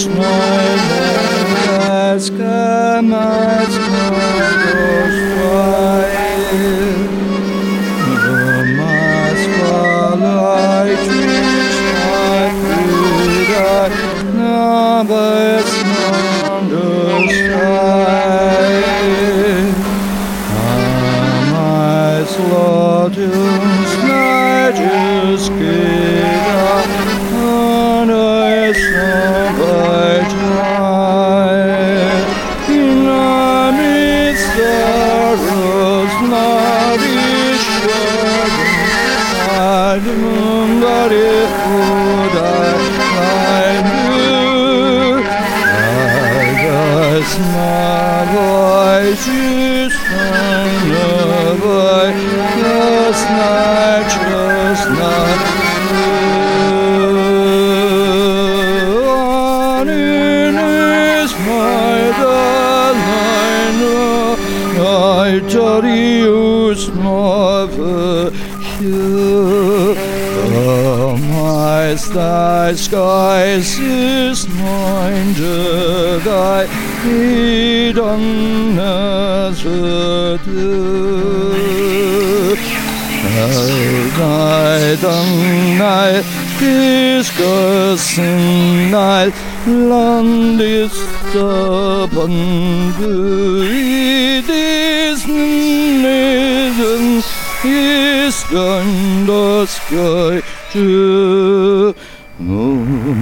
Schneideweiska Matzko Dostoil The Matzko Leitrichkeit Brüder Nabels Mandelsteil Admum Gare Fuda Dalino Darius Nove My sky skies is mine to thy hidden Nei, nei, discussing night, land is stubborn, it is nisen, is under sky, to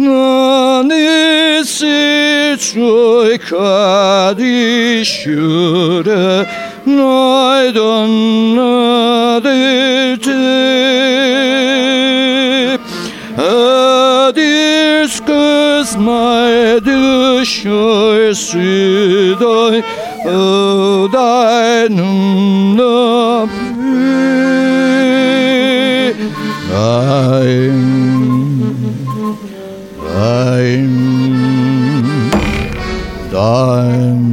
на нисицой кадишюре найдан надете. Адис кызмай душой сюдай, Ödenim nöbü Ayın kadi shure,